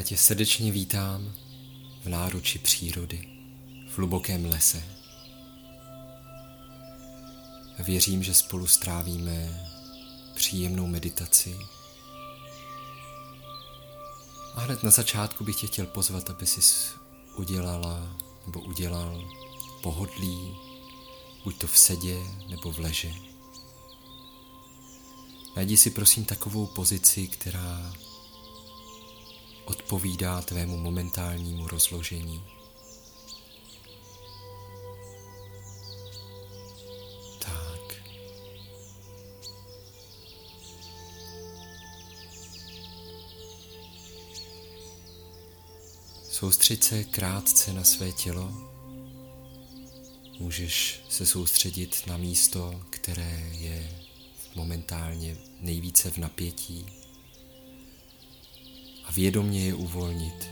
Já tě srdečně vítám v náruči přírody, v hlubokém lese. Věřím, že spolu strávíme příjemnou meditaci. A hned na začátku bych tě chtěl pozvat, aby si udělala nebo udělal pohodlí, buď to v sedě nebo v leže. Najdi si prosím takovou pozici, která odpovídá tvému momentálnímu rozložení. Tak. Soustřeď se krátce na své tělo. Můžeš se soustředit na místo, které je momentálně nejvíce v napětí a vědomně je uvolnit.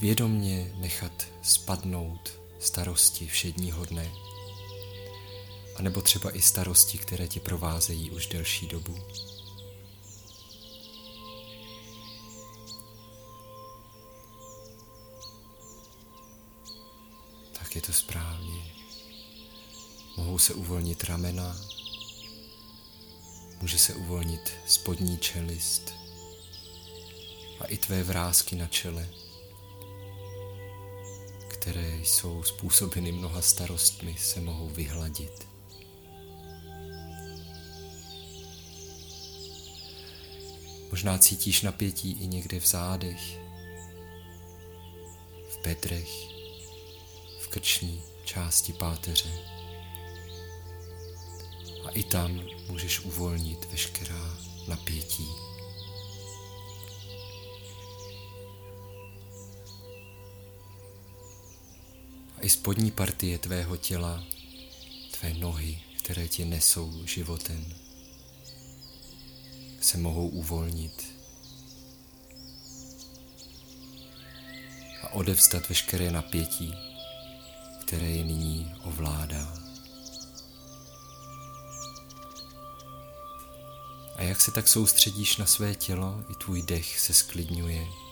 Vědomně nechat spadnout starosti všedního dne, anebo třeba i starosti, které tě provázejí už delší dobu. Tak je to správně. Mohou se uvolnit ramena, může se uvolnit spodní čelist, a i tvé vrázky na čele, které jsou způsobeny mnoha starostmi, se mohou vyhladit. Možná cítíš napětí i někde v zádech, v bedrech, v krční části páteře. A i tam můžeš uvolnit veškerá napětí. I spodní partie tvého těla, tvé nohy, které tě nesou životem, se mohou uvolnit a odevzdat veškeré napětí, které je nyní ovládá. A jak se tak soustředíš na své tělo, i tvůj dech se sklidňuje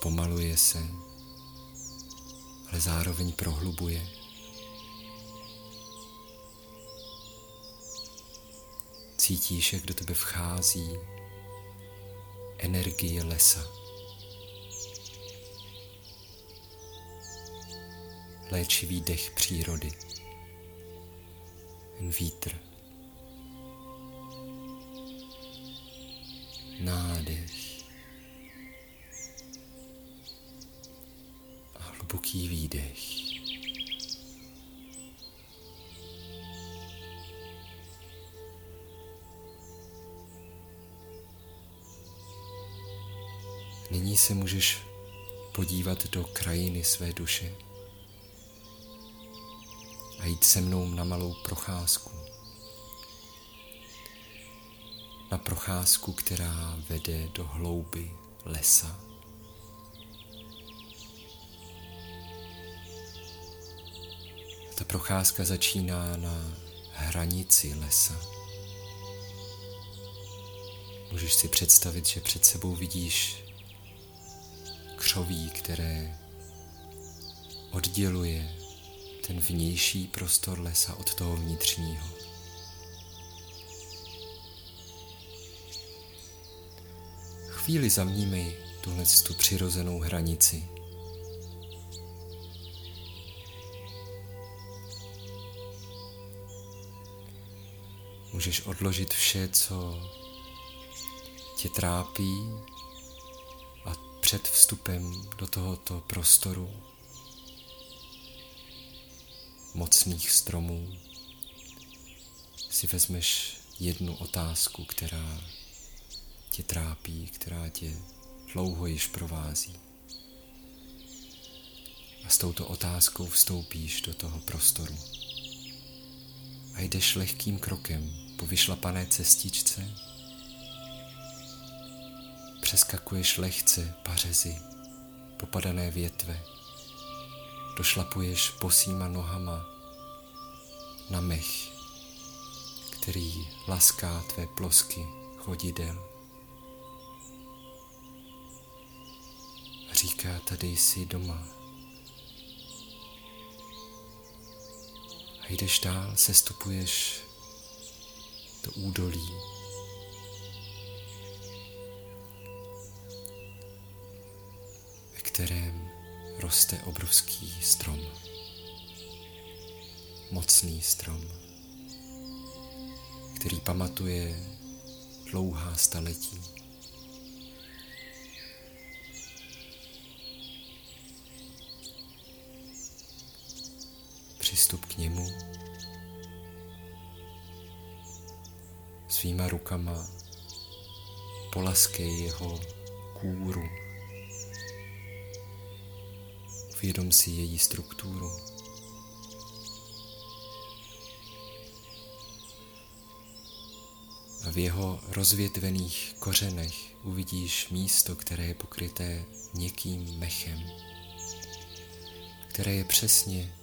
zpomaluje se, ale zároveň prohlubuje. Cítíš, jak do tebe vchází energie lesa. Léčivý dech přírody. Vítr. Nádech. Hluboký výdech. Nyní se můžeš podívat do krajiny své duše a jít se mnou na malou procházku. Na procházku, která vede do hlouby lesa. Ta procházka začíná na hranici lesa. Můžeš si představit, že před sebou vidíš křoví, které odděluje ten vnější prostor lesa od toho vnitřního. Chvíli zavnímej tuhle tu přirozenou hranici. Můžeš odložit vše, co tě trápí a před vstupem do tohoto prostoru mocných stromů si vezmeš jednu otázku, která tě trápí, která tě dlouho již provází. A s touto otázkou vstoupíš do toho prostoru. A jdeš lehkým krokem po vyšlapané cestičce přeskakuješ lehce pařezy, popadané větve, došlapuješ posíma nohama na mech, který laská tvé plosky chodidel. Říká, tady jsi doma. A jdeš dál, sestupuješ do údolí. ve kterém roste obrovský strom. Mocný strom, který pamatuje dlouhá staletí. Přistup k němu svýma rukama, polaskej jeho kůru. Uvědom si její strukturu. A v jeho rozvětvených kořenech uvidíš místo, které je pokryté měkkým mechem, které je přesně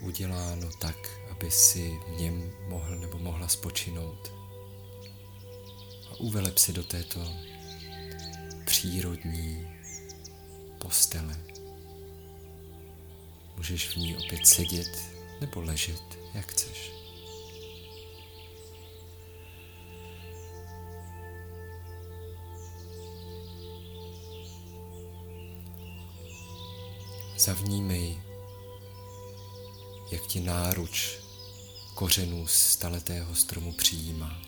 uděláno tak, aby si v něm mohl nebo mohla spočinout. A uveleb si do této přírodní postele. Můžeš v ní opět sedět nebo ležet, jak chceš. Zavnímej, jak ti náruč kořenů staletého stromu přijímá.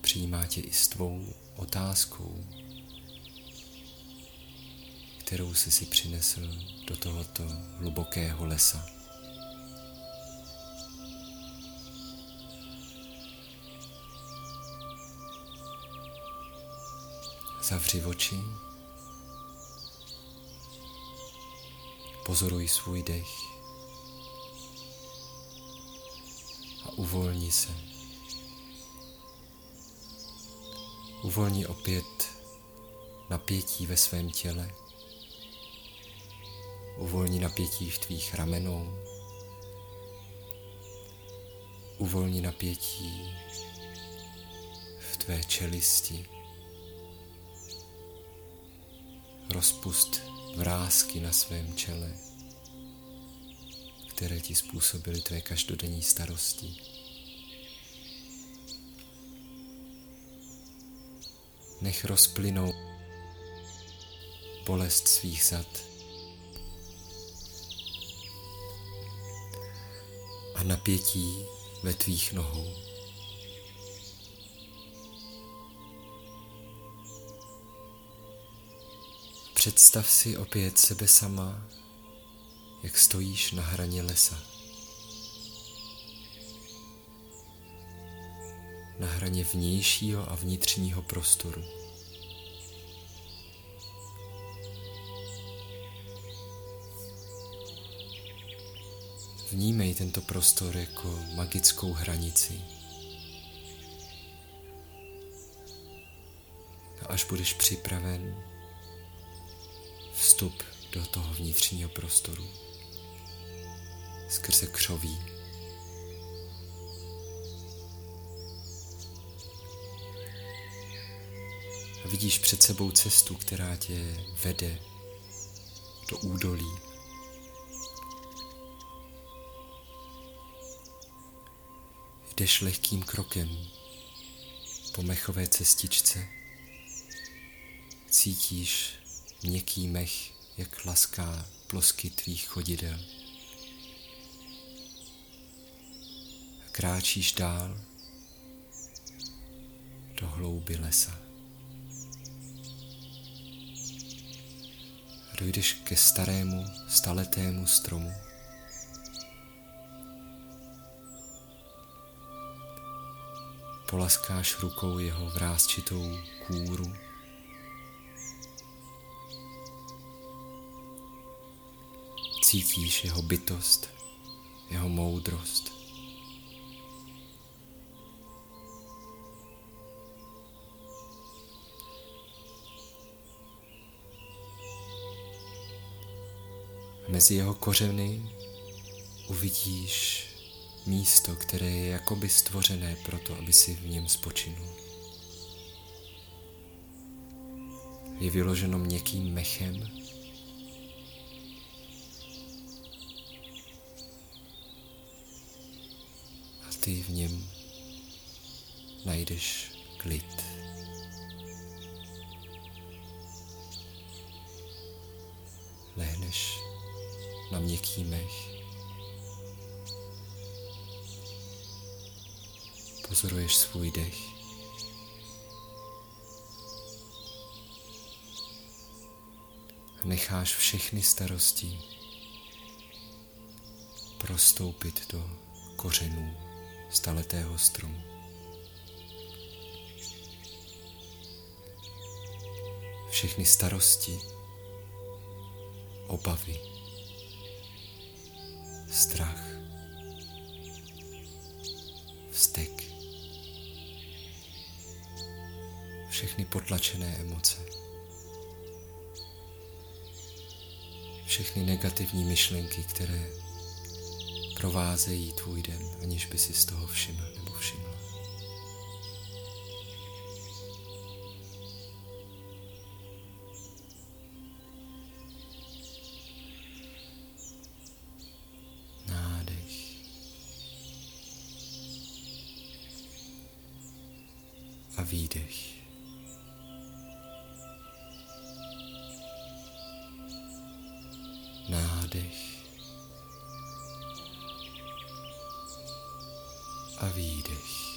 Přijímá tě i s tvou otázkou, kterou jsi si přinesl do tohoto hlubokého lesa. Zavři oči, pozoruj svůj dech a uvolni se. Uvolni opět napětí ve svém těle. Uvolni napětí v tvých ramenou. Uvolni napětí v tvé čelisti. Rozpust vrázky na svém čele, které ti způsobily tvé každodenní starosti. Nech rozplynou bolest svých zad a napětí ve tvých nohou. Představ si opět sebe sama, jak stojíš na hraně lesa. Na hraně vnějšího a vnitřního prostoru. Vnímej tento prostor jako magickou hranici. A až budeš připraven, vstup do toho vnitřního prostoru skrze křoví. A vidíš před sebou cestu, která tě vede do údolí. Jdeš lehkým krokem po mechové cestičce. Cítíš měkký mech, jak laská plosky tvých chodidel. Kráčíš dál do hlouby lesa. Dojdeš ke starému, staletému stromu. Polaskáš rukou jeho vrázčitou kůru. Cítíš jeho bytost, jeho moudrost. Mezi jeho kořeny uvidíš místo, které je jakoby stvořené proto, aby si v něm spočinul. Je vyloženo měkkým mechem, a ty v něm najdeš klid. Na měkký mech. Pozoruješ svůj dech. A necháš všechny starosti prostoupit do kořenů staletého stromu. Všechny starosti, obavy, strach, vztek, všechny potlačené emoce, všechny negativní myšlenky, které provázejí tvůj den, aniž by si z toho všiml. A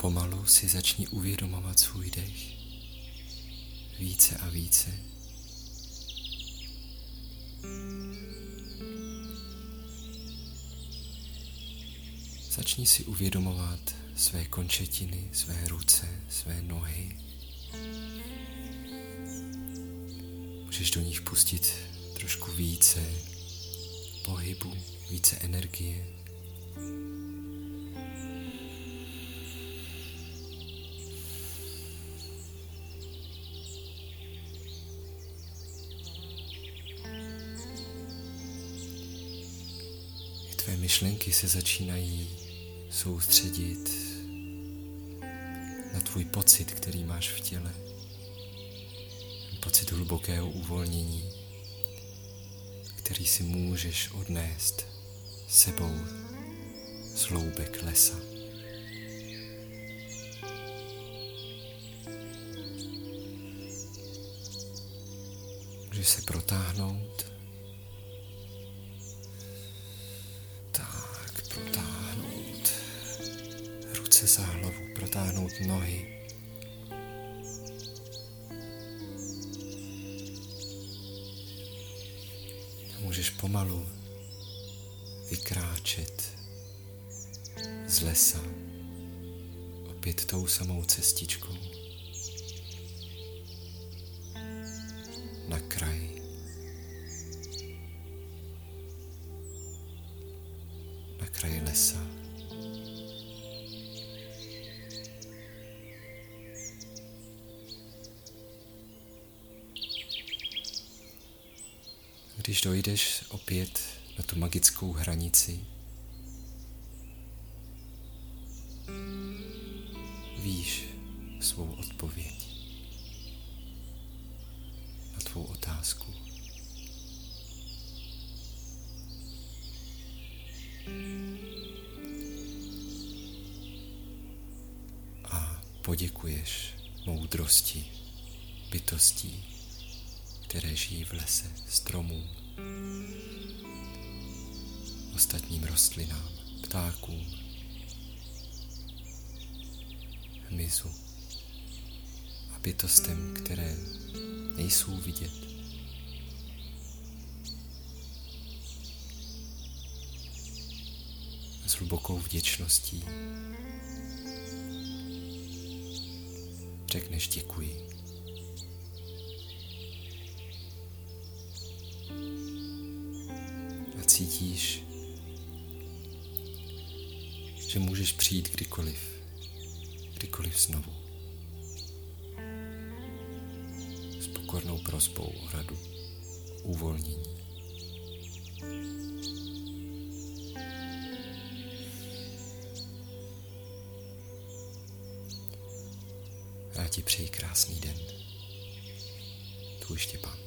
Pomalu si začni uvědomovat svůj dech více a více. Začni si uvědomovat své končetiny, své ruce, své nohy. Můžeš do nich pustit trošku více pohybu, více energie. Myšlenky se začínají soustředit na tvůj pocit, který máš v těle. Pocit hlubokého uvolnění, který si můžeš odnést sebou z loubek lesa. Můžeš se protáhnout za hlavu, protáhnout nohy. A můžeš pomalu vykráčet z lesa opět tou samou cestičkou Když dojdeš opět na tu magickou hranici, víš svou odpověď na tvou otázku. A poděkuješ moudrosti bytostí, které žijí v lese, stromům, ostatním rostlinám, ptákům, hmyzu a bytostem, které nejsou vidět. S hlubokou vděčností řekneš děkuji. Cítíš, že můžeš přijít kdykoliv, kdykoliv znovu. S pokornou prosbou o radu, uvolnění. Já ti přeji krásný den. Tvůj Štěpán.